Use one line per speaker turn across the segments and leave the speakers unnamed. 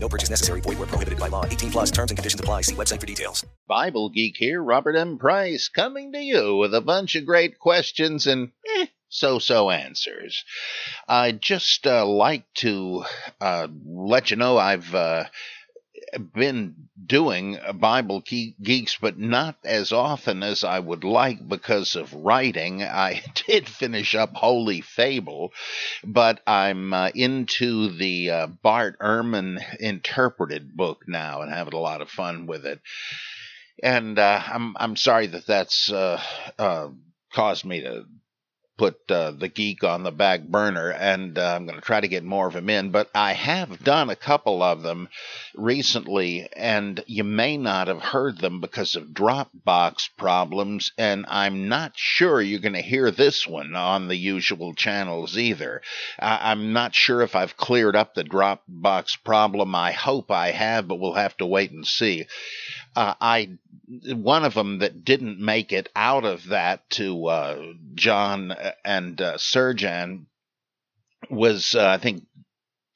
No purchase necessary. Void where prohibited by law. 18 plus terms and conditions apply. See website for details.
Bible Geek here, Robert M. Price, coming to you with a bunch of great questions and eh, so-so answers. I'd just uh, like to uh, let you know I've uh, been doing Bible Geeks, but not as often as I would like because of writing. I did finish up Holy Fable, but I'm uh, into the uh, Bart Ehrman interpreted book now and having a lot of fun with it. And uh, I'm I'm sorry that that's uh, uh, caused me to put uh, the geek on the back burner, and uh, I'm going to try to get more of them in. But I have done a couple of them recently, and you may not have heard them because of Dropbox problems, and I'm not sure you're going to hear this one on the usual channels either. I- I'm not sure if I've cleared up the Dropbox problem. I hope I have, but we'll have to wait and see. Uh, I one of them that didn't make it out of that to uh, John and uh, Serjan was, uh, I think,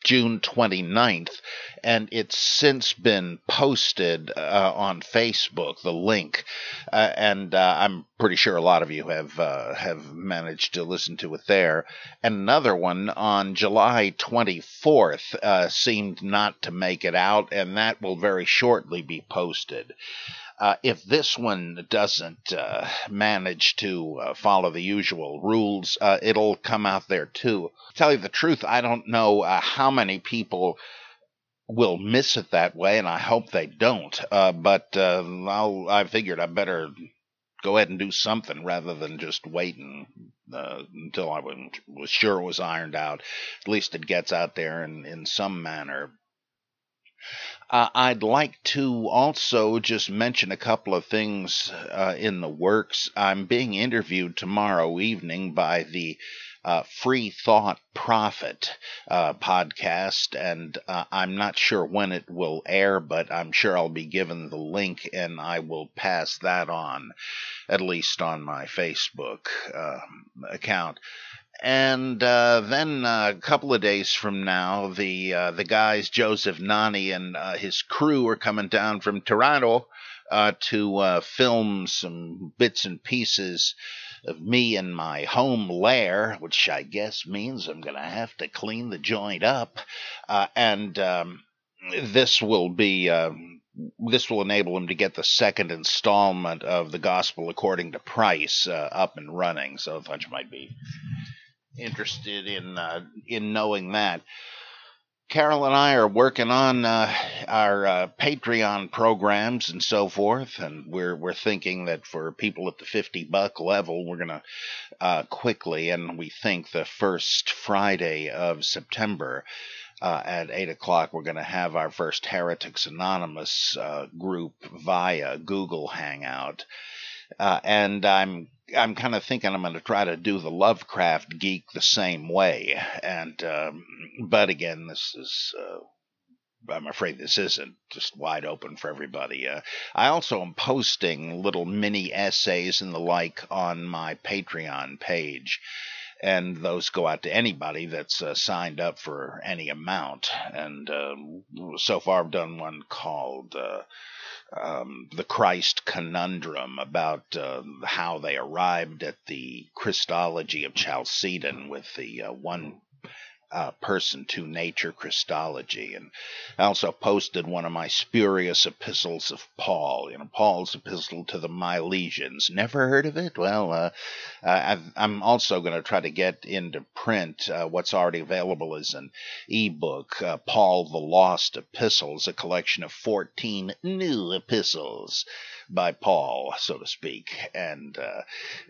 June 29th, and it's since been posted uh, on Facebook, the link, uh, and uh, I'm pretty sure a lot of you have uh, have managed to listen to it there. And another one on July 24th uh, seemed not to make it out, and that will very shortly be posted. Uh, if this one doesn't uh, manage to uh, follow the usual rules, uh, it'll come out there too. Tell you the truth, I don't know uh, how many people will miss it that way, and I hope they don't. Uh, but I figured I better go ahead and do something rather than just waiting until I was sure it was ironed out. At least it gets out there in, in some manner. Uh, I'd like to also just mention a couple of things uh, in the works. I'm being interviewed tomorrow evening by the uh, Free Thought Prophet uh, podcast, and uh, I'm not sure when it will air, but I'm sure I'll be given the link and I will pass that on, at least on my Facebook um, account and uh, then uh, a couple of days from now, the uh, the guys Joseph Nanni and uh, his crew are coming down from Toronto uh, to uh, film some bits and pieces of me in my home lair, which I guess means I'm to have to clean the joint up, and um, this will be. this will enable him to get the second installment of the Gospel according to Price up and running. So thought you might be interested in uh, in knowing that. Carol and I are working on uh, our uh, Patreon programs and so forth, and we're we're thinking that for people at the fifty buck level, we're gonna uh, quickly, and we think the first Friday of September. Uh, at 8 o'clock, we're to have our first Heretics Anonymous uh, group via Google Hangout. Uh, and I'm I'm kind of thinking I'm going to try to do the Lovecraft geek the same way. And um, but again, this is. Uh, I'm afraid this isn't just wide open for everybody. Uh, I also am posting little mini essays and the like on my Patreon page, and those go out to anybody that's uh, signed up for any amount. And um, so far, I've done one called uh, um, the Christ conundrum about uh, how they arrived at the Christology of Chalcedon with the uh, one uh, person two nature Christology. And I also posted one of my spurious epistles of Paul, you know, Paul's epistle to the Milesians. Never heard of it? Well, uh, i am also going to try to get into print uh, what's already available as an ebook, uh, Paul the Lost Epistles, a collection of 14 new epistles by Paul, so to speak, and uh,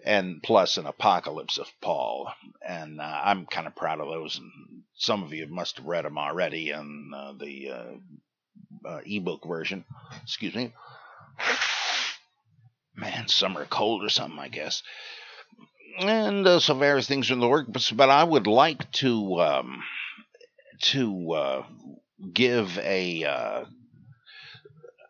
and plus an apocalypse of Paul. And uh, I'm kind of proud of those. And some of you must have read them already in uh, the uh, uh, ebook version. Excuse me. man, summer cold or something, I guess. And uh, so various things are in the works, but I would like to um, to uh, give a uh,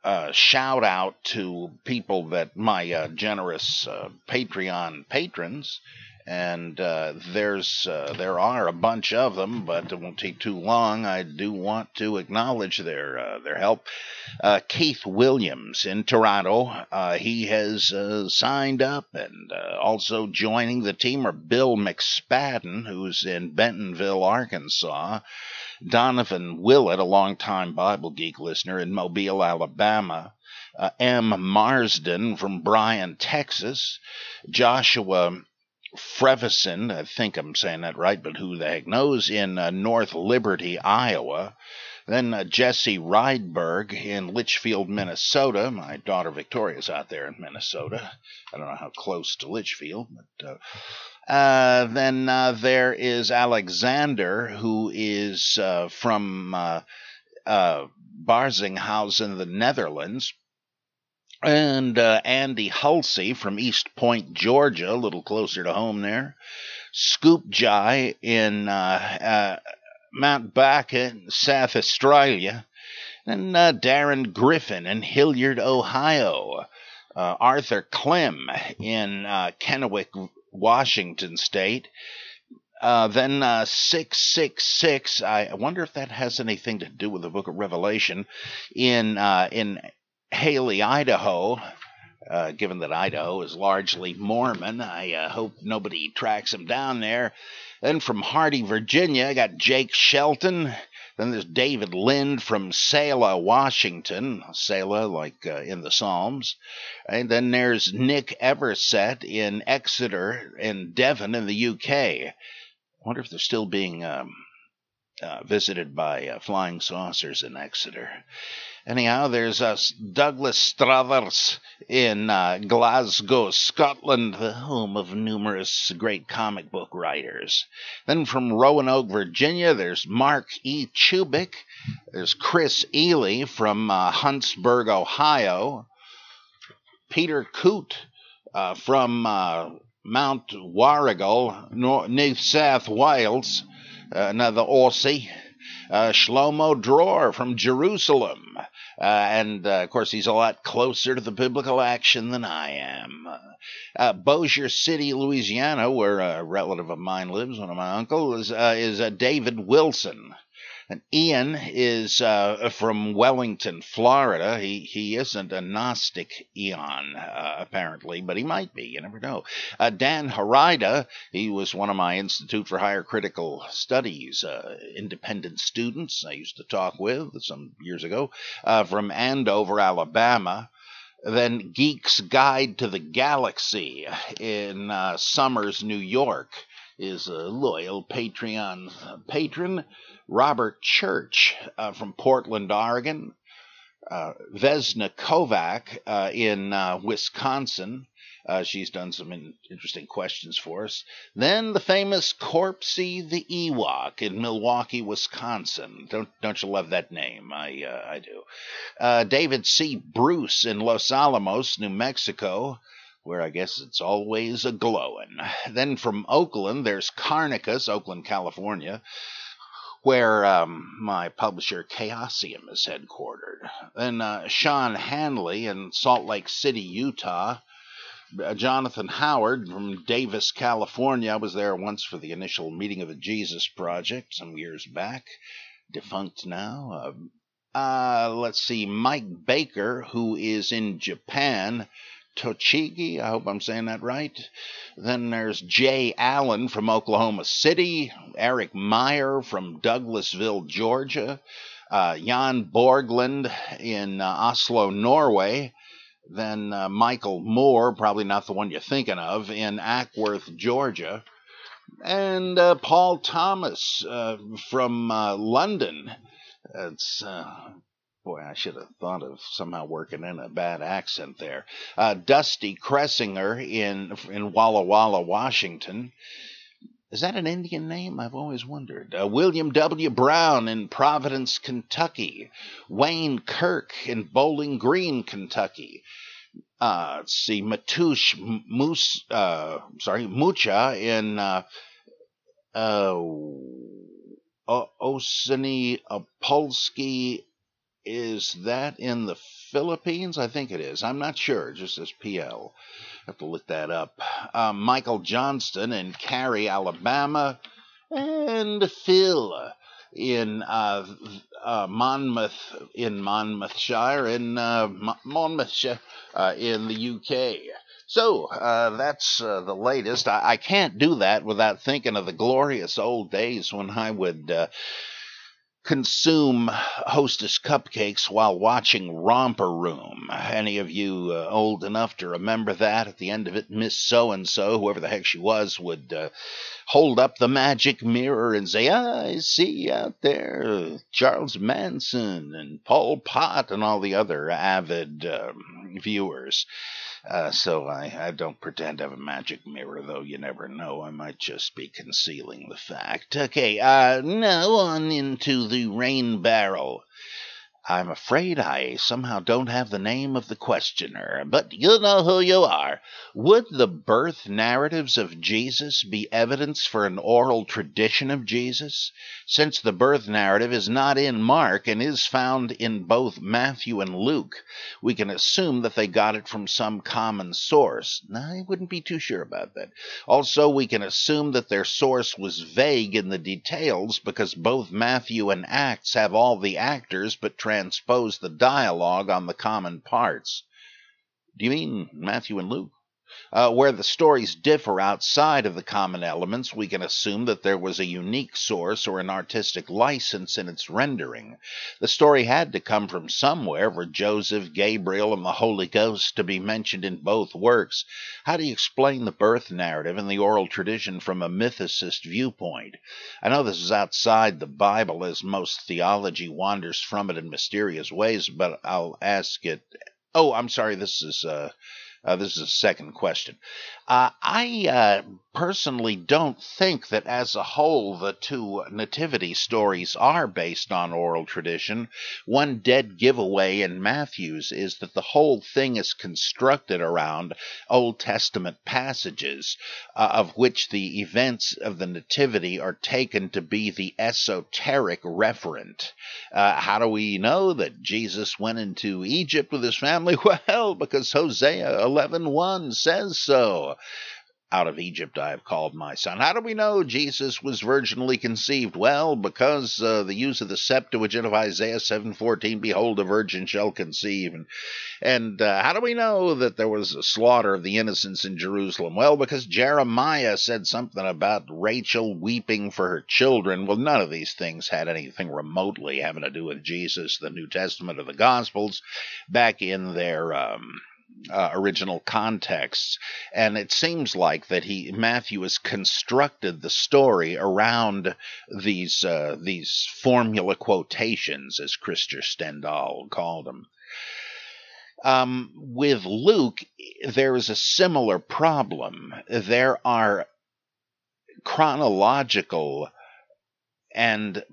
uh, shout out to people that my uh, generous uh, Patreon patrons, and uh, there's uh, there are a bunch of them, but it won't take too long. I do want to acknowledge their uh, their help. Keith Williams in Toronto, he has signed up, and also joining the team are Bill McSpadden, who's in Bentonville, Arkansas. Donovan Willett, a longtime Bible Geek listener in Mobile, Alabama. Uh, M. Marsden from Bryan, Texas. Joshua Frevison, I think I'm saying that right, but who the heck knows, in uh, North Liberty, Iowa. Then uh, Jesse Rydberg in Litchfield, Minnesota. My daughter Victoria's out there in Minnesota. I don't know how close to Litchfield, but uh, uh, then uh, there is Alexander, who is uh, from Barsinghausen, the Netherlands. And uh, Andy Hulsey from East Point, Georgia, a little closer to home there. Scoop Jai in Mount Barker, South Australia. And Darren Griffin in Hilliard, Ohio. Arthur Clem in Kennewick, Washington State. Uh, then uh, 666, I wonder if that has anything to do with the book of Revelation, in, uh, in Hailey, Idaho. Uh, given that Idaho is largely Mormon, I uh, hope nobody tracks him down there. Then from Hardy, Virginia, I got Jake Shelton. Then there's David Lind from Selah, Washington. Selah, like uh, in the Psalms. And then there's Nick Eversett in Exeter in Devon in the UK. I wonder if they're still being um, uh, visited by uh, flying saucers in Exeter. Anyhow, there's uh, Douglas Struthers in uh, Glasgow, Scotland, the home of numerous great comic book writers. Then from Roanoke, Virginia, there's Mark E. Chubik. There's Chris Ely from uh, Huntsburg, Ohio. Peter Coote uh, from uh, Mount Warrigal, New South Wales, uh, another Aussie. Shlomo Dror from Jerusalem. Uh, and uh, of course, he's a lot closer to the biblical action than I am. Uh, Bossier City, Louisiana, where a relative of mine lives, one of my uncles, is, uh, is uh, David Wilson. And Ian is uh, from Wellington, Florida. He he isn't a Gnostic Eon, uh, apparently, but he might be. You never know. Uh, Dan Harida, he was one of my Institute for Higher Critical Studies uh, independent students I used to talk with some years ago uh, from Andover, Alabama then Geek's Guide to the Galaxy in uh, Somers, New York, is a loyal Patreon patron. Robert Church uh, from Portland, Oregon, uh, Vesna Kovac uh, in uh, Wisconsin. Uh, she's done some in- interesting questions for us. Then the famous Corpsey the Ewok in Milwaukee, Wisconsin. Don't don't you love that name? I uh, I do. David C. Bruce in Los Alamos, New Mexico where I guess it's always a glowing. Then from Oakland, there's Carnicus, Oakland, California where um, my publisher Chaosium is headquartered. Then uh, Sean Hanley in Salt Lake City, Utah. Uh, Jonathan Howard from Davis, California. I was there once for the initial meeting of the Jesus Project some years back, defunct now. Uh, uh let's see, Mike Baker, who is in Japan. Tochigi, I hope I'm saying that right. Then there's Jay Allen from Oklahoma City, Eric Meyer from Douglasville, Georgia, uh, Jan Borgland in uh, Oslo, Norway. Then uh, Michael Moore, probably not the one you're thinking of, in Acworth, Georgia. And uh, Paul Thomas uh, from uh, London. It's Boy, I should have thought of somehow working in a bad accent there. Uh, Dusty Cressinger in in Walla Walla, Washington. Is that an Indian name? I've always wondered. Uh, William W. Brown in Providence, Kentucky. Wayne Kirk in Bowling Green, Kentucky. uh, let's see, Matush Mus, uh, sorry, Mucha in uh, uh, Osini Apolsky. Is that in the Philippines? I think it is. I'm not sure. Just says PL. Have to look that up. Uh, Michael Johnston in Cary, Alabama, and Phil in uh, uh, Monmouth in Monmouthshire in uh, Monmouthshire uh, in the UK. So uh, that's the latest. I, I, can't do that without thinking of the glorious old days when I would consume hostess cupcakes while watching Romper Room. Any of you uh, old enough to remember that? At the end of it, Miss So and so, whoever the heck she was, would uh, hold up the magic mirror and say, I see out there Charles Manson and Pol Pot and all the other avid um, viewers. Uh, so I, I don't pretend to have a magic mirror, though you never know. I might just be concealing the fact. Okay, uh, now on into the rain barrel. I'm afraid I somehow don't have the name of the questioner, but you know who you are. Would the birth narratives of Jesus be evidence for an oral tradition of Jesus? Since the birth narrative is not in Mark and is found in both Matthew and Luke, we can assume that they got it from some common source. I wouldn't be too sure about that. Also, we can assume that their source was vague in the details because both Matthew and Acts have all the actors but transpose the dialogue on the common parts. Do you mean Matthew and Luke? Uh, where the stories differ outside of the common elements, we can assume that there was a unique source or an artistic license in its rendering. The story had to come from somewhere for Joseph, Gabriel, and the Holy Ghost to be mentioned in both works. How do you explain the birth narrative and the oral tradition from a mythicist viewpoint? I know this is outside the Bible, as most theology wanders from it in mysterious ways, but I'll ask it. Oh, I'm sorry, this is. Uh, uh, this is a second question. Uh, I uh, personally don't think that as a whole the two nativity stories are based on oral tradition. One dead giveaway in Matthew's is that the whole thing is constructed around Old Testament passages, uh, of which the events of the nativity are taken to be the esoteric referent. Uh, how do we know that Jesus went into Egypt with his family? Well, because Hosea 11:1 says so out of Egypt I have called my son. How do we know Jesus was virginally conceived? Well, because uh, the use of the Septuagint of Isaiah 7:14, "Behold, a virgin shall conceive," and and uh, how do we know that there was a slaughter of the innocents in Jerusalem? Well, because Jeremiah said something about Rachel weeping for her children. Well, none of these things had anything remotely having to do with Jesus, the New Testament, or the Gospels, back in their um, uh, original contexts, and it seems like that he Matthew has constructed the story around these uh, these formula quotations, as Krister Stendahl called them. Um, with Luke, there is a similar problem. There are chronological and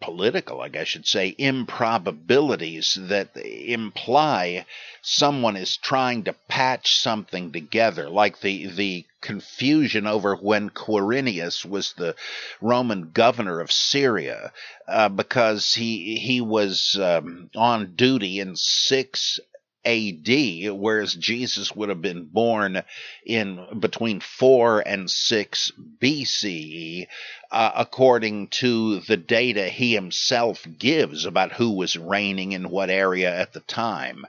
political, I guess I should say, improbabilities that imply someone is trying to patch something together, like the the confusion over when Quirinius was the Roman governor of Syria, uh, because he he was um, on duty in six AD, whereas Jesus would have been born in between 4 and 6 BCE, uh, according to the data he himself gives about who was reigning in what area at the time.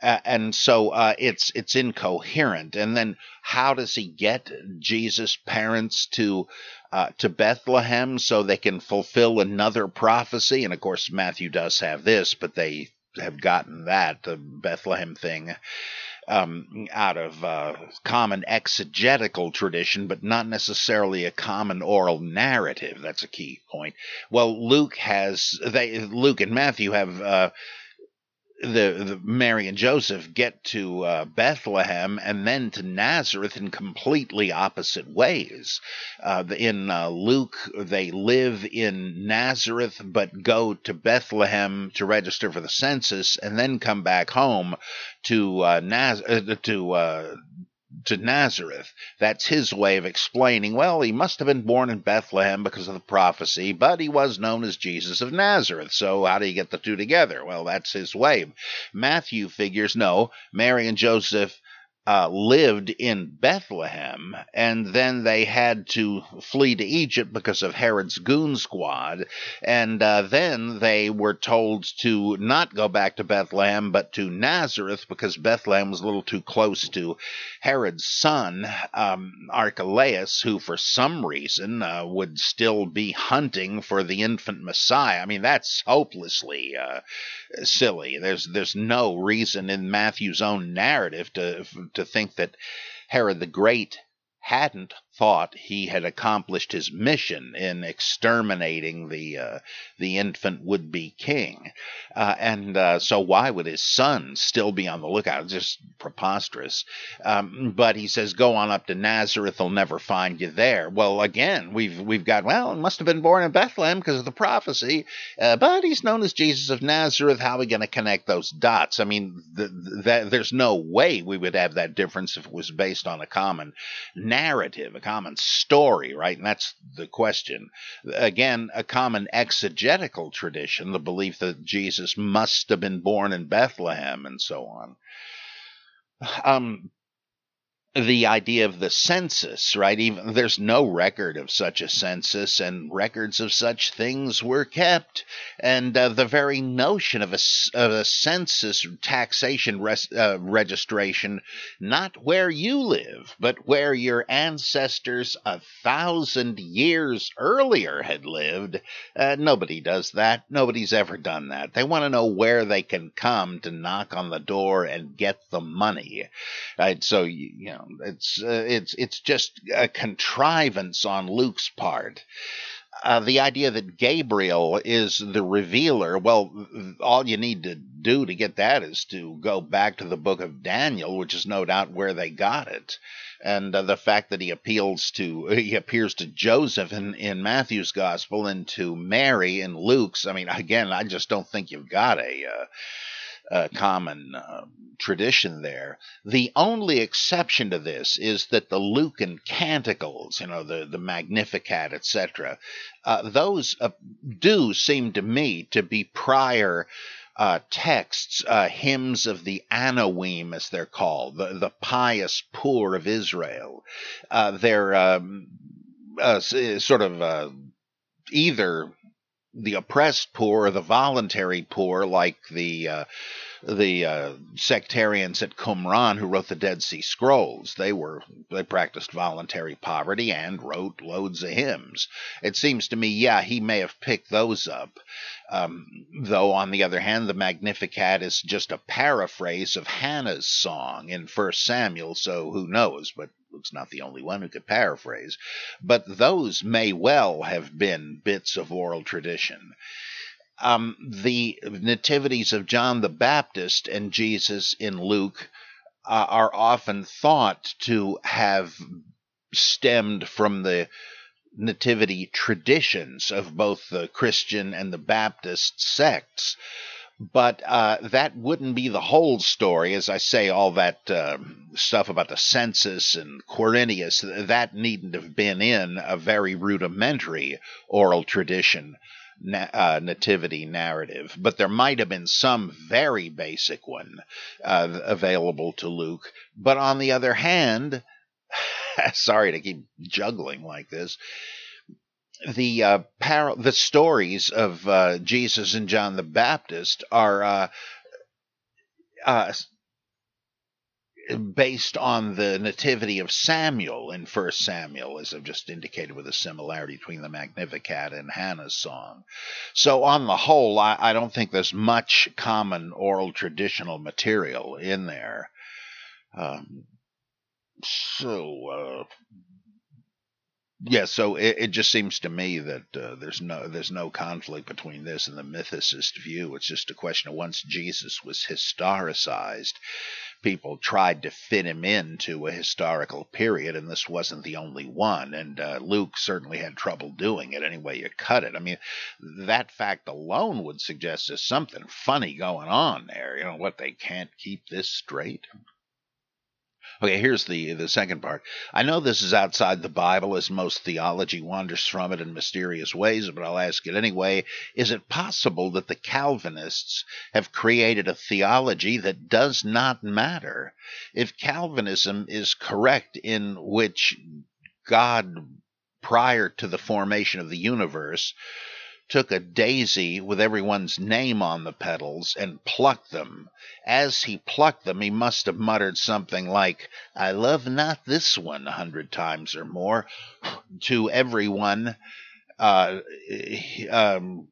Uh, and so uh, it's it's incoherent. And then how does he get Jesus' parents to uh, to Bethlehem so they can fulfill another prophecy? And of course, Matthew does have this, but they have gotten that the Bethlehem thing um, out of uh, common exegetical tradition, but not necessarily a common oral narrative. That's a key point. Well, Luke has they Luke and Matthew have. Uh, the, the, Mary and Joseph get to uh, Bethlehem and then to Nazareth in completely opposite ways. Uh, in uh, Luke, they live in Nazareth but go to Bethlehem to register for the census and then come back home to uh, Naz- uh, to uh, to Nazareth. That's his way of explaining, well, he must have been born in Bethlehem because of the prophecy, but he was known as Jesus of Nazareth. So how do you get the two together? Well, that's his way. Matthew figures, no, Mary and Joseph uh, lived in Bethlehem, and then they had to flee to Egypt because of Herod's goon squad. And uh, then they were told to not go back to Bethlehem, but to Nazareth because Bethlehem was a little too close to Herod's son, um, Archelaus, who for some reason uh, would still be hunting for the infant Messiah. I mean, that's hopelessly uh, silly. There's there's no reason in Matthew's own narrative to to think that Herod the Great hadn't thought he had accomplished his mission in exterminating the uh, the infant would be king, uh, and uh, so why would his son still be on the lookout? It's just preposterous. Um, but he says, "Go on up to Nazareth; they'll never find you there." Well, again, we've we've got well, he must have been born in Bethlehem because of the prophecy, uh, but he's known as Jesus of Nazareth. How are we going to connect those dots? I mean, the, the, there's no way we would have that difference if it was based on a common narrative common story, right? And that's the question. Again, a common exegetical tradition, the belief that Jesus must have been born in Bethlehem and so on. Um, the idea of the census, right? Even there's no record of such a census, and records of such things were kept. And uh, the very notion of a, of a census taxation res, uh, registration, not where you live, but where your ancestors a thousand years earlier had lived, uh, nobody does that. Nobody's ever done that. They want to know where they can come to knock on the door and get the money. Right? So, you, you it's uh, it's it's just a contrivance on Luke's part. Uh, the idea that Gabriel is the revealer, well, all you need to do to get that is to go back to the book of Daniel, which is no doubt where they got it. And uh, the fact that he appeals to, he appears to Joseph in, in Matthew's gospel and to Mary in Luke's. I mean, again, I just don't think you've got a, uh, uh, common uh, tradition there. The only exception to this is that the Lucan canticles, you know, the, the Magnificat, etc., uh, those uh, do seem to me to be prior. Uh, texts, uh, hymns of the Anawim, as they're called, the, the pious poor of Israel. they're um, sort of either the oppressed poor or the voluntary poor, like the uh, the uh, sectarians at Qumran who wrote the Dead Sea Scrolls. They were they practiced voluntary poverty and wrote loads of hymns. It seems to me, yeah, he may have picked those up. Um, though on the other hand, the Magnificat is just a paraphrase of Hannah's song in First Samuel, so who knows? But Luke's not the only one who could paraphrase. But those may well have been bits of oral tradition um, the nativities of John the Baptist and Jesus in Luke uh, are often thought to have stemmed from the nativity traditions of both the Christian and the Baptist sects. But uh, that wouldn't be the whole story. As I say, all that uh, stuff about the census and Quirinius, that needn't have been in a very rudimentary oral tradition na- uh, nativity narrative, but there might have been some very basic one uh, available to Luke. But on the other hand, sorry to keep juggling like this. The uh, par- the stories of uh, Jesus and John the Baptist are uh, uh, based on the nativity of Samuel in First Samuel, as I've just indicated, with a similarity between the Magnificat and Hannah's song. So, on the whole, I, I don't think there's much common oral traditional material in there. Um, so, uh, yeah, so it, it, just seems to me that uh, there's no there's no conflict between this and the mythicist view. It's just a question of once Jesus was historicized, people tried to fit him into a historical period, and this wasn't the only one. And uh, Luke certainly had trouble doing it any way you cut it. I mean, that fact alone would suggest there's something funny going on there. You know what? They can't keep this straight. Okay, here's the the second part. I know this is outside the Bible, as most theology wanders from it in mysterious ways, but I'll ask it anyway. Is it possible that the Calvinists have created a theology that does not matter? If Calvinism is correct in which God, prior to the formation of the universe, took a daisy with everyone's name on the petals and plucked them. As he plucked them, he must have muttered something like, I love not this one a hundred times or more, to everyone. Uh, um,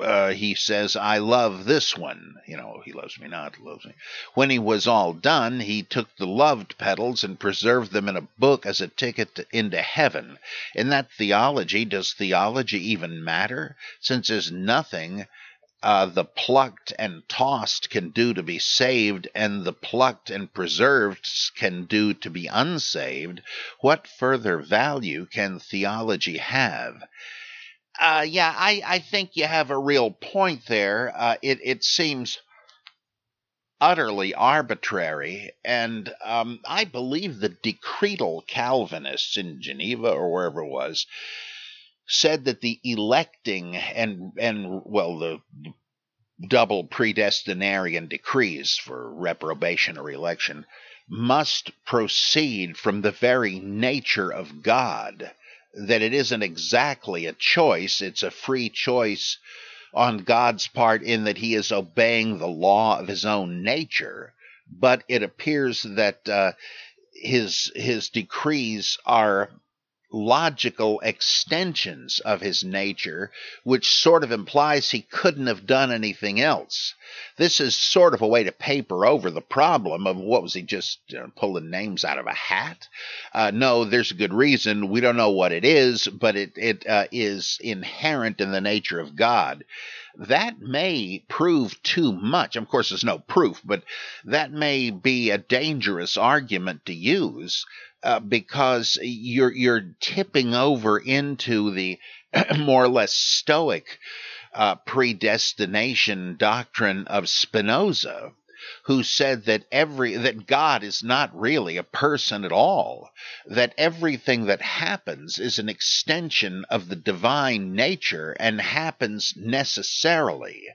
uh, he says, I love this one. You know, he loves me not, loves me. When he was all done, he took the loved petals and preserved them in a book as a ticket to, into heaven. In that theology, does theology even matter? Since there's nothing uh, the plucked and tossed can do to be saved, and the plucked and preserved can do to be unsaved, what further value can theology have? Uh, yeah, I, I think you have a real point there. Uh, it, it seems utterly arbitrary, and um, I believe the decretal Calvinists in Geneva or wherever it was said that the electing and and well the double predestinarian decrees for reprobation or election must proceed from the very nature of God that it isn't exactly a choice, it's a free choice on God's part in that he is obeying the law of his own nature. But it appears that uh, his his decrees are logical extensions of his nature, which sort of implies he couldn't have done anything else. This is sort of a way to paper over the problem of what was he just uh, pulling names out of a hat? Uh, no, there's a good reason. We don't know what it is, but it, it uh, is inherent in the nature of God. That may prove too much. Of course, there's no proof, but that may be a dangerous argument to use uh, because you're you're tipping over into the more or less stoic uh, predestination doctrine of Spinoza, who said that every that God is not really a person at all, that everything that happens is an extension of the divine nature and happens necessarily.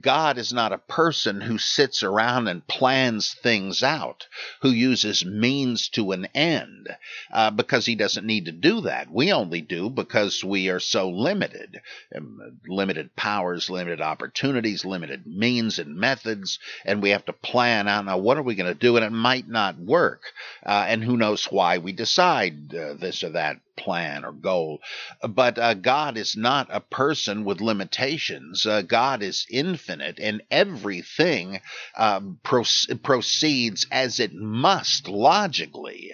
God is not a person who sits around and plans things out, who uses means to an end, uh, because he doesn't need to do that. We only do because we are so limited. Um, limited powers, limited opportunities, limited means and methods, and we have to plan out now what are we going to do, and it might not work. Uh, and who knows why we decide uh, this or that plan or goal. But uh, God is not a person with limitations. Uh, God is infinite, and everything um, proceeds as it must logically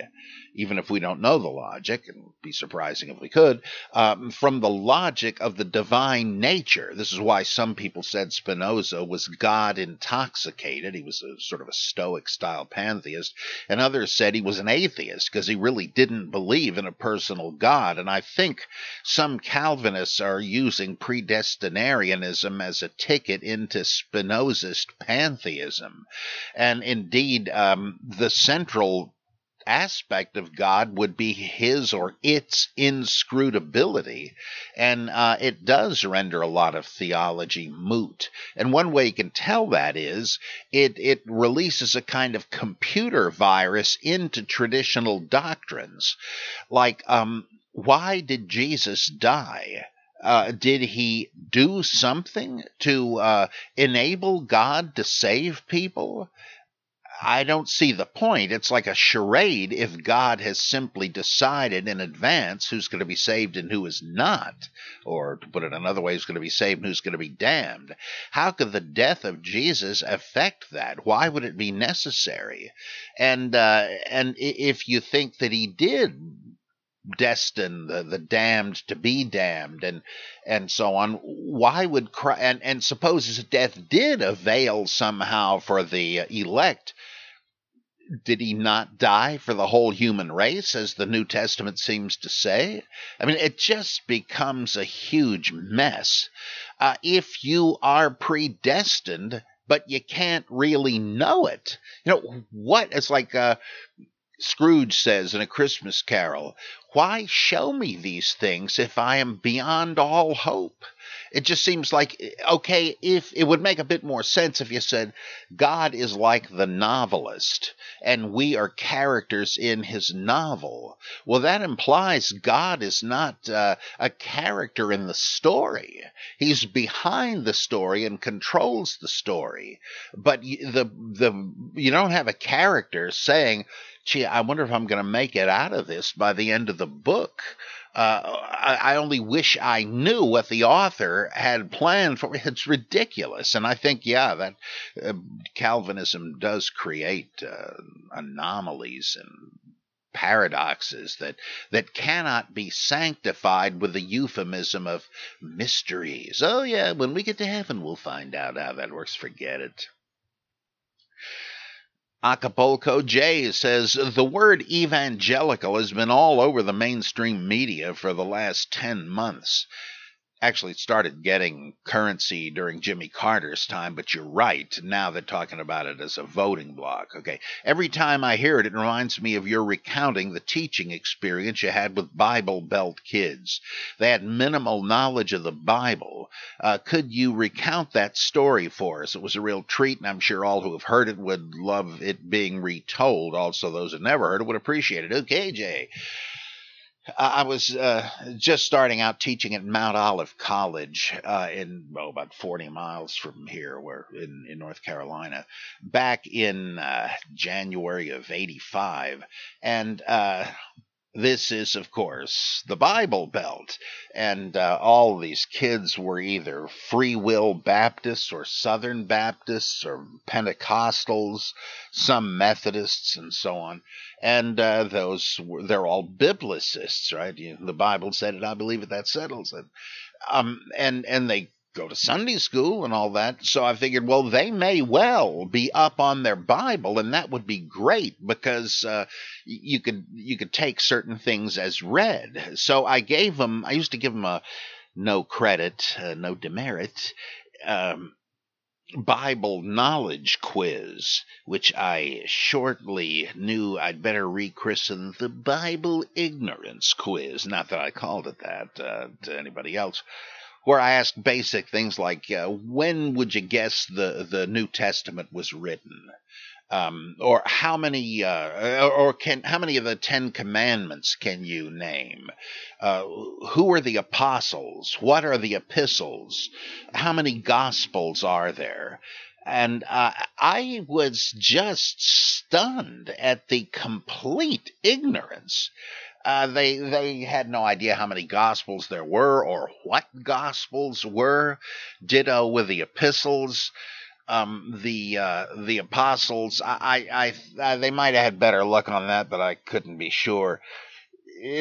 even if we don't know the logic, and be surprising if we could, um, from the logic of the divine nature. This is why some people said Spinoza was God intoxicated. He was a sort of a Stoic style pantheist, and others said he was an atheist because he really didn't believe in a personal God. And I think some Calvinists are using predestinarianism as a ticket into Spinozist pantheism. And indeed, um, the central aspect of God would be his or its inscrutability. And uh, it does render a lot of theology moot. And one way you can tell that is it, it releases a kind of computer virus into traditional doctrines. Like, um, why did Jesus die? Uh, did he do something to uh, enable God to save people? I don't see the point. It's like a charade if God has simply decided in advance who's going to be saved and who is not, or to put it another way, who's going to be saved and who's going to be damned. How could the death of Jesus affect that? Why would it be necessary? And uh, and if you think that he did destined, the, the damned to be damned, and and so on. Why would Christ, and and suppose his death did avail somehow for the elect? Did he not die for the whole human race, as the New Testament seems to say? I mean, it just becomes a huge mess. Uh, if you are predestined, but you can't really know it, you know what? It's like uh, Scrooge says in A Christmas Carol, Why show me these things if I am beyond all hope? It just seems like, okay, if it would make a bit more sense if you said God is like the novelist and we are characters in his novel. Well, that implies God is not uh, a character in the story. He's behind the story and controls the story. But the the you don't have a character saying, "Gee, I wonder if I'm going to make it out of this by the end of the book." Uh, I, I, only wish I knew what the author had planned for. It's ridiculous, and I think, yeah, that uh, Calvinism does create uh, anomalies and paradoxes that that cannot be sanctified with the euphemism of mysteries. Oh yeah, when we get to heaven, we'll find out how that works. Forget it. Acapulco J says the word evangelical has been all over the mainstream media for the last 10 months actually started getting currency during Jimmy Carter's time, but you're right. Now they're talking about it as a voting block. Okay. Every time I hear it, it reminds me of your recounting the teaching experience you had with Bible Belt kids. Had minimal knowledge of the Bible. Uh, could you recount that story for us? It was a real treat, and I'm sure all who have heard it would love it being retold. Also, those who never heard it would appreciate it. Okay, Jay. I was uh, just starting out teaching at Mount Olive College uh, in oh, about 40 miles from here, where in, in North Carolina, back in uh, January of '85, and uh, this is, of course, the Bible Belt. And uh, all these kids were either Free Will Baptists or Southern Baptists or Pentecostals, some Methodists, and so on. And uh, those, they're all biblicists, right? You, the Bible said it, I believe it, that settles it. Um, and, and they go to Sunday school and all that. So I figured, well, they may well be up on their Bible, and that would be great because uh, you could you could take certain things as read. So I gave them. I used to give them a no credit, uh, no demerit. Um, Bible knowledge quiz, which I shortly knew I'd better rechristen the Bible ignorance quiz. Not that I called it that uh, to anybody else where I asked basic things like, uh, when would you guess the, the New Testament was written? Um, or how many, uh, or can how many of the Ten Commandments can you name? Uh, who are the apostles? What are the epistles? How many gospels are there? And uh, I was just stunned at the complete ignorance uh, they they had no idea how many gospels there were or what gospels were. Ditto with the epistles. Um, the uh, the apostles. I, I, I they might have had better luck on that, but I couldn't be sure.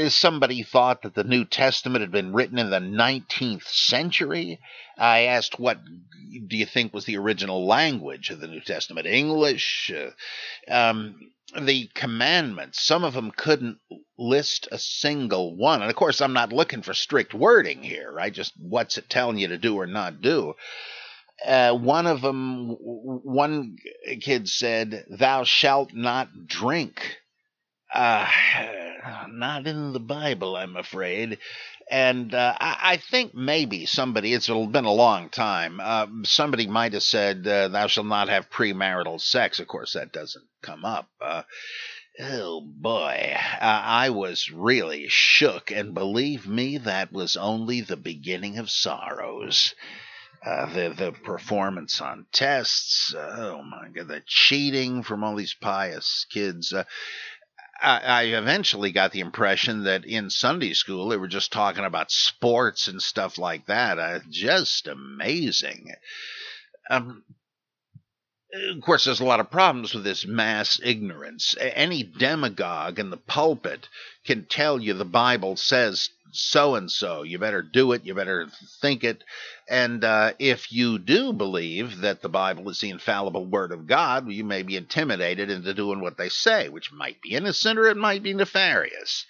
Somebody thought that the New Testament had been written in the 19th century. I asked, what do you think was the original language of the New Testament? English? Uh, um, the commandments, some of them couldn't list a single one. And of course, I'm not looking for strict wording here, right? Just what's it telling you to do or not do. Uh, one of them, one kid said, Thou shalt not drink. Uh, not in the Bible, I'm afraid. And uh, I, I, think maybe somebody, it's been a long time, uh, somebody might have said, uh, Thou shalt not have premarital sex. Of course, that doesn't come up. Uh, oh boy, I was really shook. And believe me, that was only the beginning of sorrows. Uh, the the performance on tests. oh my God, the cheating from all these pious kids. I, I eventually got the impression that in Sunday school they were just talking about sports and stuff like that. Uh, just amazing. Um, of course, there's a lot of problems with this mass ignorance. Any demagogue in the pulpit can tell you the Bible says so and so. You better do it. You better think it. And uh, if you do believe that the Bible is the infallible Word of God, you may be intimidated into doing what they say, which might be innocent or it might be nefarious.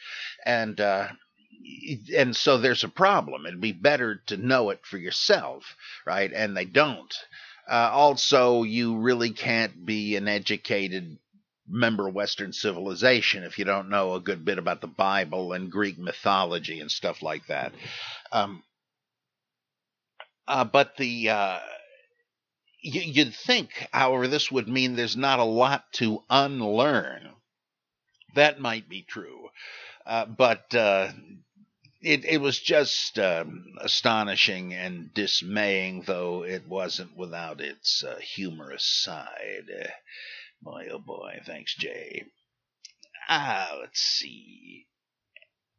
And uh, and so there's a problem. It'd be better to know it for yourself, right? And they don't. Uh, also, you really can't be an educated member of Western civilization if you don't know a good bit about the Bible and Greek mythology and stuff like that. Um, uh, but the uh, you'd think, however, this would mean there's not a lot to unlearn. That might be true, uh, but uh, it, it was just um, astonishing and dismaying, though it wasn't without its uh, humorous side. Uh, boy, oh boy, thanks, Jay. Ah, let's see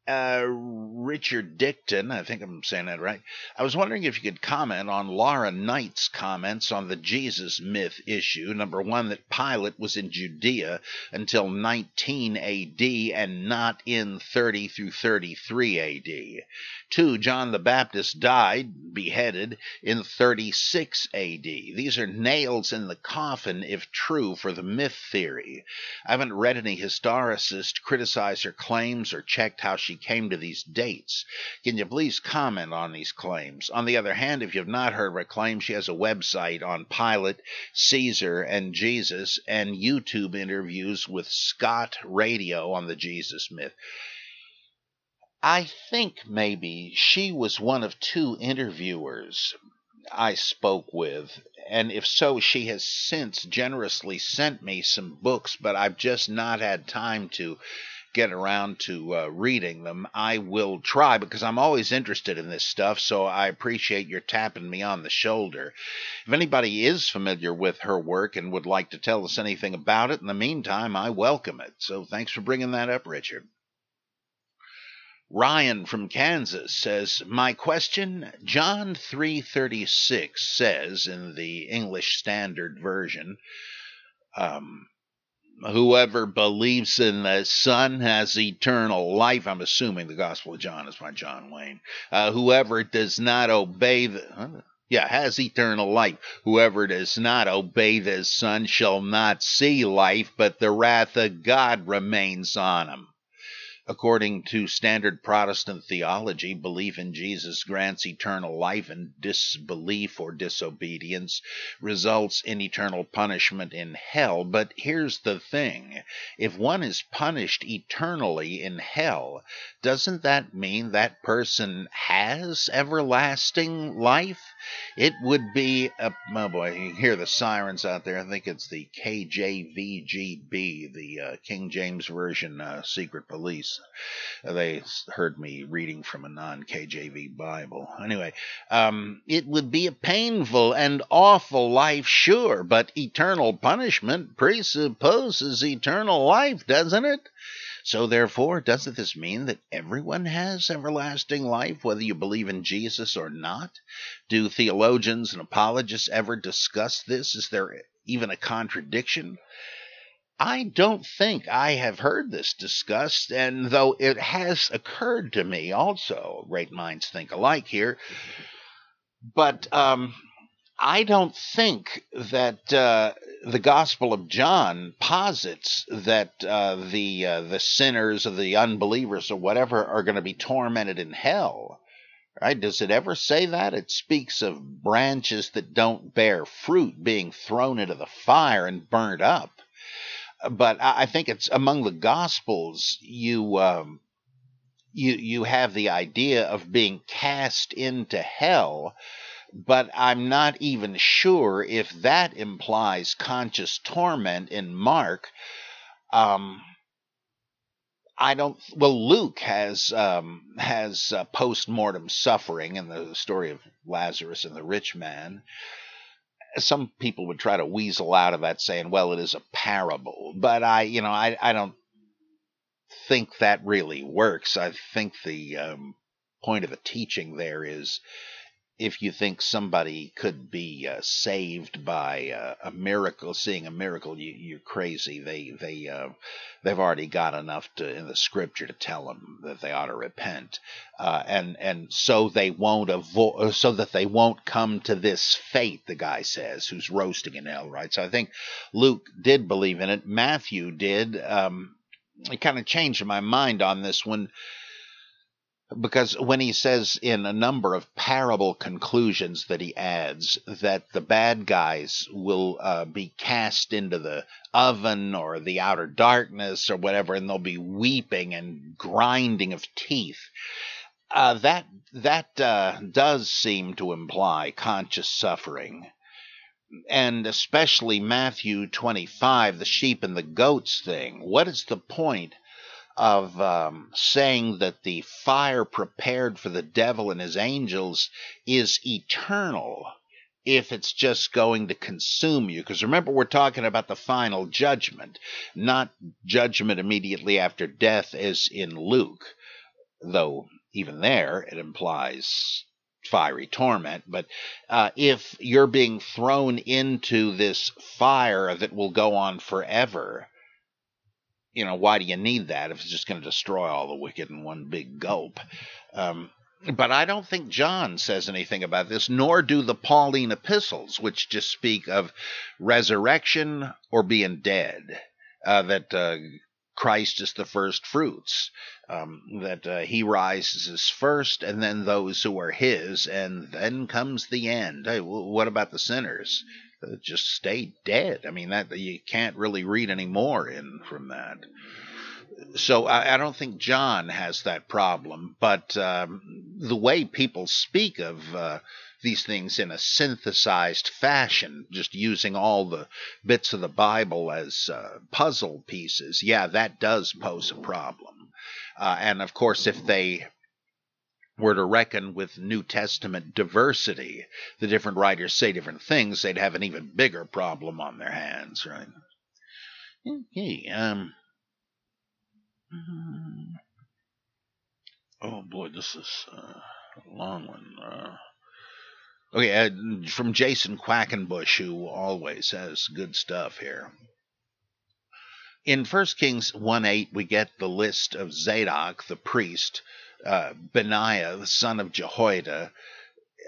uh, Richard Dickton, I think I'm saying that right. I was wondering if you could comment on Laura Knight's comments on the Jesus myth issue. Number one, that Pilate was in Judea until 19 AD and not in 30 through 33 AD. Two, John the Baptist died, beheaded, in 36 AD. These are nails in the coffin, if true, for the myth theory. I haven't read any historicist criticize her claims or checked how she came to these dates. Can you please comment on these claims? On the other hand, if you've not heard her claim, she has a website on Pilate, Caesar, and Jesus, and YouTube interviews with SOTT Radio on the Jesus myth. I think maybe she was one of two interviewers I spoke with, and if so, she has since generously sent me some books, but I've just not had time to get around to uh, reading them. I will try because I'm always interested in this stuff, so I appreciate your tapping me on the shoulder. If anybody is familiar with her work and would like to tell us anything about it, in the meantime, I welcome it. So thanks for bringing that up, Richard. Ryan from Kansas says, "My question, John 3:36 says in the English Standard Version, um, whoever believes in the Son has eternal life. I'm assuming the Gospel of John is by John Wayne. Uh, whoever does not obey the. Yeah, has eternal life. Whoever does not obey the Son shall not see life, but the wrath of God remains on him. According to standard Protestant theology, belief in Jesus grants eternal life, and disbelief or disobedience results in eternal punishment in hell. But here's the thing if one is punished eternally in hell, doesn't that mean that person has everlasting life? It would be a oh boy, you hear the sirens out there. I think it's the KJVGB, the uh, King James Version uh, Secret Police. They heard me reading from a non KJV Bible. Anyway, um, it would be a painful and awful life, sure, but eternal punishment presupposes eternal life, doesn't it? So, therefore, doesn't this mean that everyone has everlasting life, whether you believe in Jesus or not? Do theologians and apologists ever discuss this? Is there even a contradiction? I don't think I have heard this discussed, and though it has occurred to me also, great minds think alike here, but um, I don't think that uh, the Gospel of John posits that uh, the uh, the sinners or the unbelievers or whatever are going to be tormented in hell. Right? Does it ever say that? It speaks of branches that don't bear fruit being thrown into the fire and burnt up. But I think it's among the Gospels you. Um, you, you have the idea of being cast into hell, but I'm not even sure if that implies conscious torment in Mark. Um, I don't. Well, Luke has um, has uh, post mortem suffering in the story of Lazarus and the rich man. Some people would try to weasel out of that, saying, "Well, it is a parable," but I, you know, I I don't think that really works. I think the um, point of the teaching there is if you think somebody could be uh, saved by uh, a miracle, seeing a miracle, you, are crazy. They they uh, they've already got enough to, in the scripture to tell them that they ought to repent, uh, and and so they won't avoid, uh, so that they won't come to this fate. The guy says, who's roasting in hell, right? So I think Luke did believe in it. Matthew did. Um, it kind of changed my mind on this one because when he says in a number of parable conclusions that he adds that the bad guys will uh, be cast into the oven or the outer darkness or whatever, and they'll be weeping and grinding of teeth. Uh, that that uh, does seem to imply conscious suffering, and especially Matthew twenty-five, the sheep and the goats thing. What is the point? Of um, saying that the fire prepared for the devil and his angels is eternal if it's just going to consume you. Because remember, we're talking about the final judgment, not judgment immediately after death, as in Luke, though even there it implies fiery torment. But uh, if you're being thrown into this fire that will go on forever, you know, why do you need that if it's just going to destroy all the wicked in one big gulp? Um, but I don't think John says anything about this, nor do the Pauline epistles, which just speak of resurrection or being dead. Uh, that uh, Christ is the first fruits, um, that uh, he rises first, and then those who are his, and then comes the end. Hey, what about the sinners? Uh, just stay dead. I mean, that you can't really read any more in from that. So I, I don't think John has that problem, but um, the way people speak of uh, these things in a synthesized fashion, just using all the bits of the Bible as uh, puzzle pieces, yeah, that does pose a problem. Uh, and of course, if they were to reckon with New Testament diversity, the different writers say different things, they'd have an even bigger problem on their hands, right? Okay, um. Oh boy, this is uh, a long one. Uh, okay, uh, from Jason Quackenbush, who always has good stuff here. In 1 Kings 1 8, we get the list of Zadok, the priest, uh, Benaiah, the son of Jehoiada,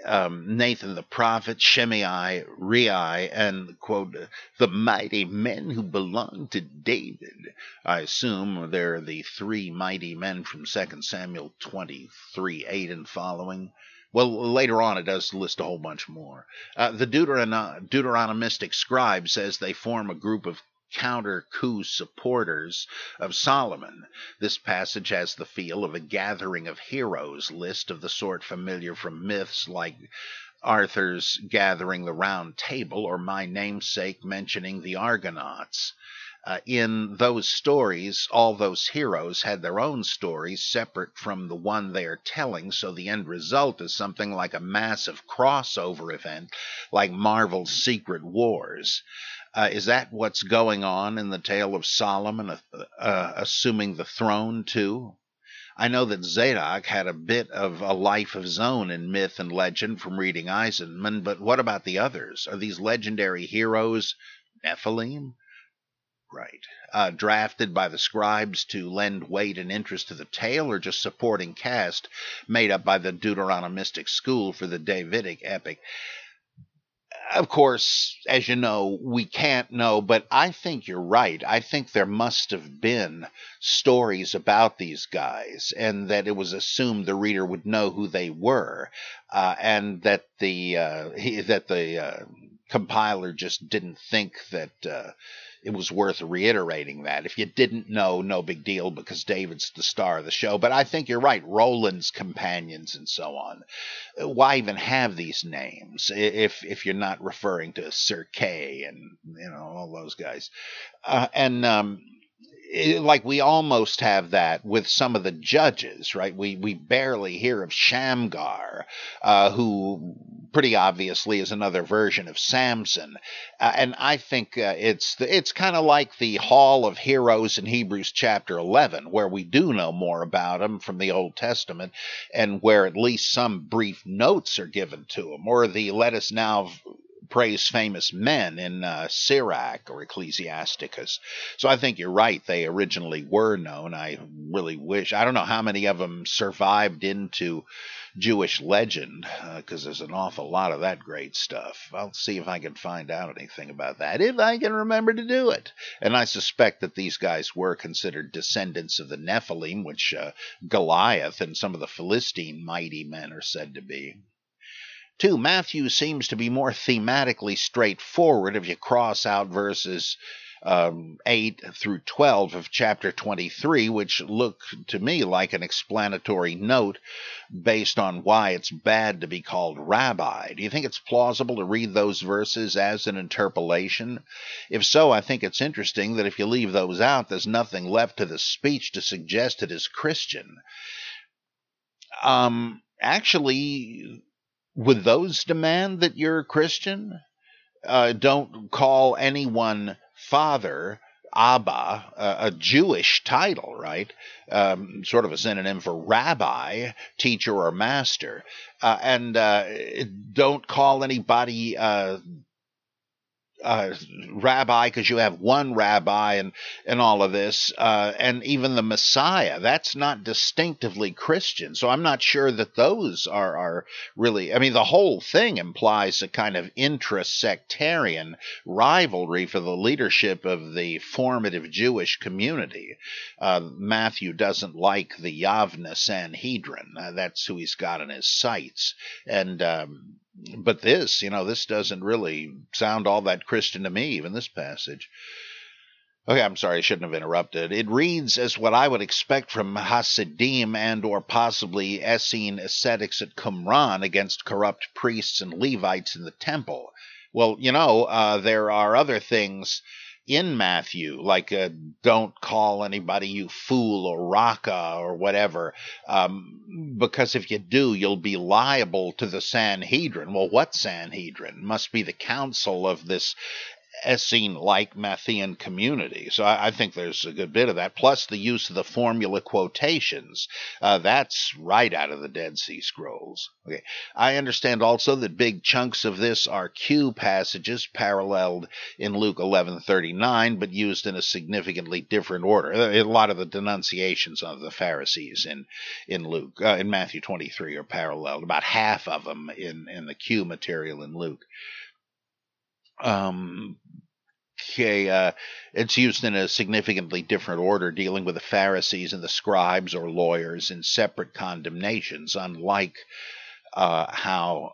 um, Nathan the prophet, Shimei, Rei, and, quote, the mighty men who belong to David. I assume they're the three mighty men from 2 Samuel 23 8 and following. Well, later on, it does list a whole bunch more. Uh, the Deuteron- Deuteronomistic scribe says they form a group of counter coup supporters of Solomon. This passage has the feel of a gathering of heroes list of the sort familiar from myths like Arthur's gathering the round table or my namesake mentioning the Argonauts. Uh, in those stories, all those heroes had their own stories separate from the one they are telling, so the end result is something like a massive crossover event, like Marvel's Secret Wars. Uh, is that what's going on in the tale of Solomon uh, uh, assuming the throne too? I know that Zadok had a bit of a life of his own in myth and legend from reading Eisenman, but what about the others? Are these legendary heroes Nephilim? Right. Uh, drafted by the scribes to lend weight and interest to the tale, or just supporting cast made up by the Deuteronomistic school for the Davidic epic? Of course, as you know, we can't know, but I think you're right. I think there must have been stories about these guys, and that it was assumed the reader would know who they were, uh, and that the uh, he, that the uh, compiler just didn't think that uh, it was worth reiterating that. If you didn't know, no big deal because David's the star of the show. But I think you're right. Roland's companions and so on. Why even have these names if if you're not referring to Sir Kay and you know all those guys? Uh, and um, it, like we almost have that with some of the judges, right? We we barely hear of Shamgar, uh, who pretty obviously is another version of Samson, uh, and I think uh, it's the, it's kind of like the Hall of Heroes in Hebrews chapter 11, where we do know more about him from the Old Testament, and where at least some brief notes are given to him, or the let us now praise famous men in uh, Sirach or Ecclesiasticus. So I think you're right. They originally were known. I really wish, I don't know how many of them survived into Jewish legend, because uh, there's an awful lot of that great stuff. I'll see if I can find out anything about that, if I can remember to do it. And I suspect that these guys were considered descendants of the Nephilim, which uh, Goliath and some of the Philistine mighty men are said to be. Two, Matthew seems to be more thematically straightforward if you cross out verses um, 8 through 12 of chapter 23, which look to me like an explanatory note based on why it's bad to be called rabbi. Do you think it's plausible to read those verses as an interpolation? If so, I think it's interesting that if you leave those out, there's nothing left to the speech to suggest it is Christian. Um, actually, would those demand that you're a Christian? Uh, don't call anyone father, Abba, uh, a Jewish title, right? Um, sort of a synonym for rabbi, teacher, or master. Uh, and uh, don't call anybody uh, rabbi because you have one rabbi and and all of this, uh, and even the Messiah. That's not distinctively Christian. So I'm not sure that those are are really. I mean, the whole thing implies a kind of intra-sectarian rivalry for the leadership of the formative Jewish community. Uh, Matthew doesn't like the Yavna Sanhedrin. Uh, that's who he's got in his sights, and um, but this, you know, this doesn't really sound all that Christian to me, even this passage. Okay, I'm sorry, I shouldn't have interrupted. It reads as what I would expect from Hasidim and or possibly Essene ascetics at Qumran against corrupt priests and Levites in the temple. Well, you know, uh, there are other things in Matthew, like uh, don't call anybody you fool or raka or whatever, um, because if you do, you'll be liable to the Sanhedrin. Well, what Sanhedrin? Must be the council of this Essene like Matthean community. So I, I, think there's a good bit of that. Plus the use of the formula quotations. Uh, that's right out of the Dead Sea Scrolls. Okay. I understand also that big chunks of this are Q passages paralleled in Luke 11:39, but used in a significantly different order. A lot of the denunciations of the Pharisees in in Luke, uh, in Matthew 23, are paralleled. About half of them in in the Q material in Luke um, okay, uh, it's used in a significantly different order, dealing with the Pharisees and the scribes or lawyers in separate condemnations, unlike uh, how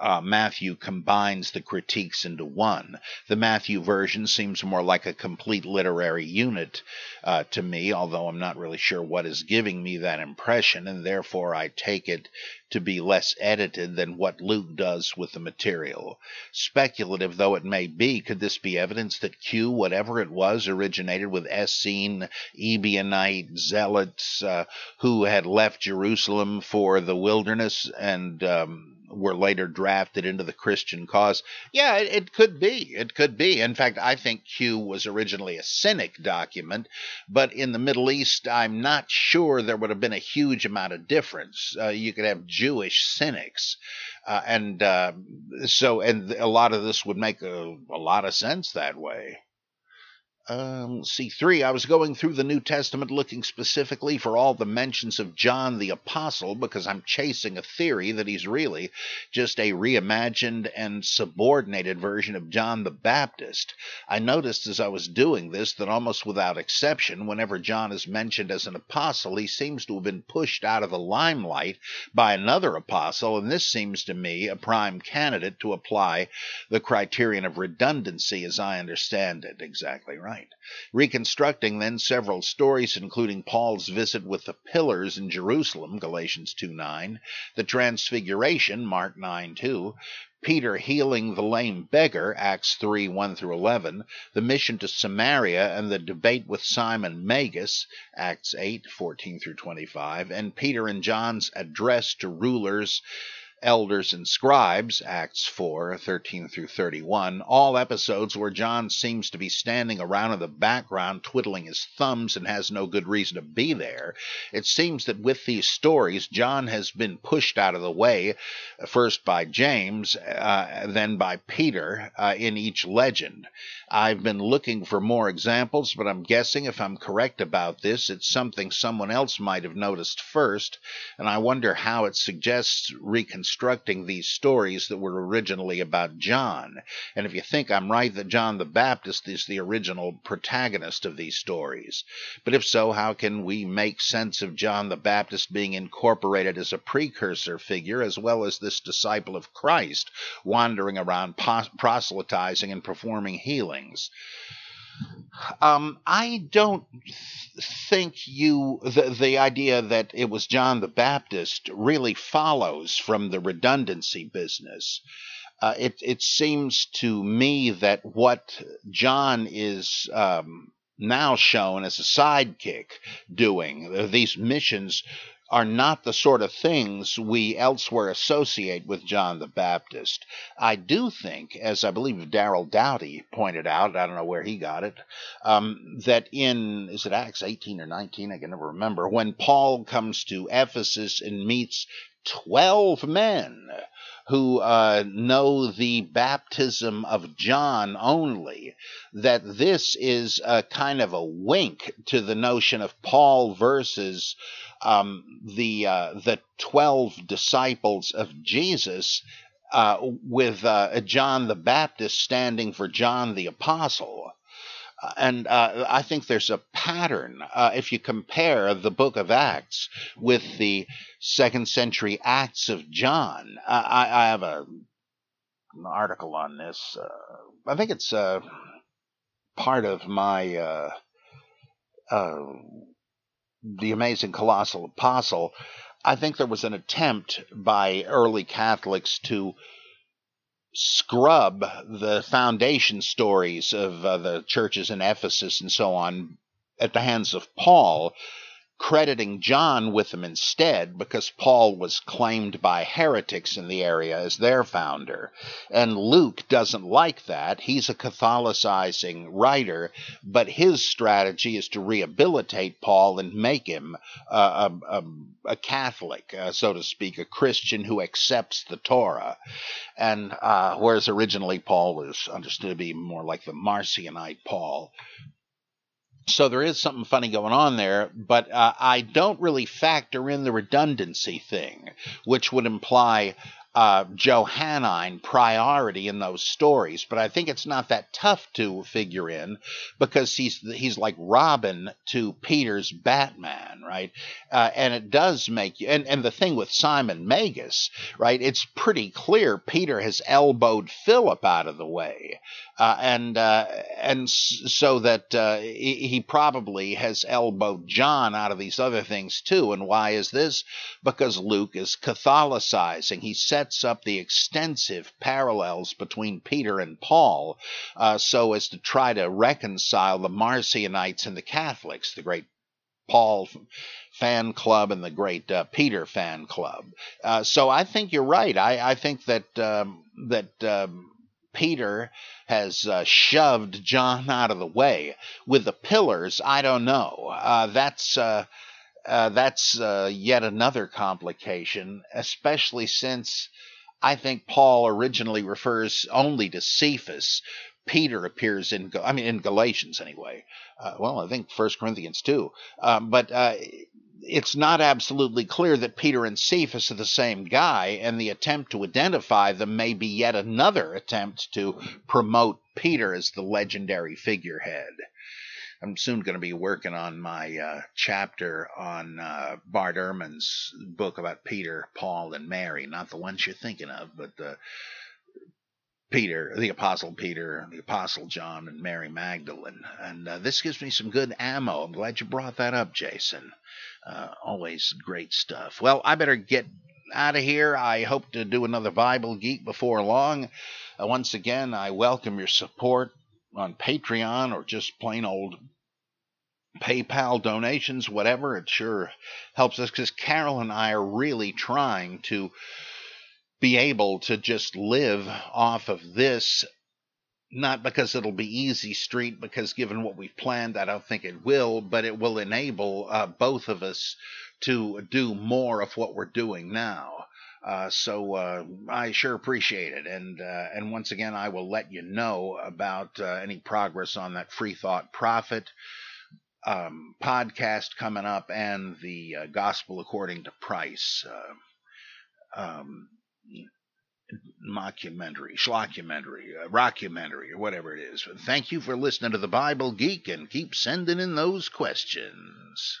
uh, Matthew combines the critiques into one. The Matthew version seems more like a complete literary unit uh, to me, although I'm not really sure what is giving me that impression, and therefore I take it to be less edited than what Luke does with the material. Speculative though it may be, could this be evidence that Q, whatever it was, originated with Essene, Ebionite zealots uh, who had left Jerusalem for the wilderness and um, were later drafted into the Christian cause. Yeah, it, it, could be. It could be. In fact, I think Q was originally a Cynic document, but in the Middle East, I'm not sure there would have been a huge amount of difference. Uh, you could have Jewish cynics. Uh, and uh, so, and a lot of this would make a, a lot of sense that way um, see, three, I was going through the New Testament looking specifically for all the mentions of John the Apostle because I'm chasing a theory that he's really just a reimagined and subordinated version of John the Baptist. I noticed as I was doing this that almost without exception, whenever John is mentioned as an apostle, he seems to have been pushed out of the limelight by another apostle, and this seems to me a prime candidate to apply the criterion of redundancy as I understand it. Exactly right night, reconstructing then several stories, including Paul's visit with the pillars in Jerusalem, Galatians 2 9, the Transfiguration, Mark 9 2, Peter healing the lame beggar, Acts 3 1 through 11, the mission to Samaria and the debate with Simon Magus, Acts 8 14 through 25, and Peter and John's address to rulers elders and scribes, Acts 4 13 through 31, all episodes where John seems to be standing around in the background twiddling his thumbs and has no good reason to be there. It seems that with these stories, John has been pushed out of the way, first by James, uh, then by Peter uh, in each legend. I've been looking for more examples, but I'm guessing if I'm correct about this, it's something someone else might have noticed first, and I wonder how it suggests reconstructing these stories that were originally about John. And if you think I'm right that John the Baptist is the original protagonist of these stories. But if so, how can we make sense of John the Baptist being incorporated as a precursor figure as well as this disciple of Christ wandering around proselytizing and performing healings? Um, I don't think you the, the idea that it was John the Baptist really follows from the redundancy business. Uh, it it seems to me that what John is um, now shown as a sidekick doing these missions are not the sort of things we elsewhere associate with John the Baptist. I do think, as I believe Darrell Doughty pointed out, I don't know where he got it, um, that in, is it Acts 18 or 19? I can never remember, when Paul comes to Ephesus and meets 12 men who uh, know the baptism of John only, that this is a kind of a wink to the notion of Paul versus um, the uh, the twelve disciples of Jesus, uh, with uh, John the Baptist standing for John the Apostle. Uh, and uh, I think there's a pattern. Uh, if you compare the book of Acts with the second century Acts of John, I, I have a, an article on this. I think it's part of my the amazing colossal apostle, I think there was an attempt by early Catholics to scrub the foundation stories of uh, the churches in Ephesus and so on at the hands of Paul crediting John with them instead because Paul was claimed by heretics in the area as their founder. And Luke doesn't like that. He's a Catholicizing writer, but his strategy is to rehabilitate Paul and make him uh, a, a, a, Catholic, uh, so to speak, a Christian who accepts the Torah. And uh, whereas originally Paul was understood to be more like the Marcionite Paul, so there is something funny going on there, but uh, I don't really factor in the redundancy thing, which would imply uh, Johannine priority in those stories, but I think it's not that tough to figure in because he's he's like Robin to Peter's Batman, right? Uh, and it does make you. And and the thing with Simon Magus, right? It's pretty clear Peter has elbowed Philip out of the way, uh, and uh, and so that uh, he, he probably has elbowed John out of these other things too. And why is this? Because Luke is Catholicizing. He said sets up the extensive parallels between Peter and Paul uh, so as to try to reconcile the Marcionites and the Catholics, the great Paul fan club and the great uh, Peter fan club. Uh, so I think you're right. I, I think that um, that um, Peter has uh, shoved John out of the way. With the pillars, I don't know. Uh, that's uh, uh, that's uh, yet another complication, especially since I think Paul originally refers only to Cephas. Peter appears in, I mean, in Galatians anyway. Uh, well, I think First Corinthians too. Um, but uh, it's not absolutely clear that Peter and Cephas are the same guy, and the attempt to identify them may be yet another attempt to promote Peter as the legendary figurehead. I'm soon going to be working on my uh, chapter on uh, Bart Ehrman's book about Peter, Paul, and Mary. Not the ones you're thinking of, but the Peter, the Apostle Peter, the Apostle John, and Mary Magdalene. And uh, this gives me some good ammo. I'm glad you brought that up, Jason. Uh, always great stuff. Well, I better get out of here. I hope to do another Bible Geek before long. Uh, once again, I welcome your support on Patreon or just plain old PayPal donations, whatever. It sure helps us because Carol and I are really trying to be able to just live off of this not because it'll be easy street because given what we've planned i don't think it will but it will enable uh, both of us to do more of what we're doing now uh, so uh, I sure appreciate it, and uh, and once again I will let you know about uh, any progress on that Free Thought Prophet um, podcast coming up and the uh, Gospel According to Price. Um, mockumentary, schlockumentary, uh, rockumentary, or whatever it is. Thank you for listening to the Bible Geek and keep sending in those questions.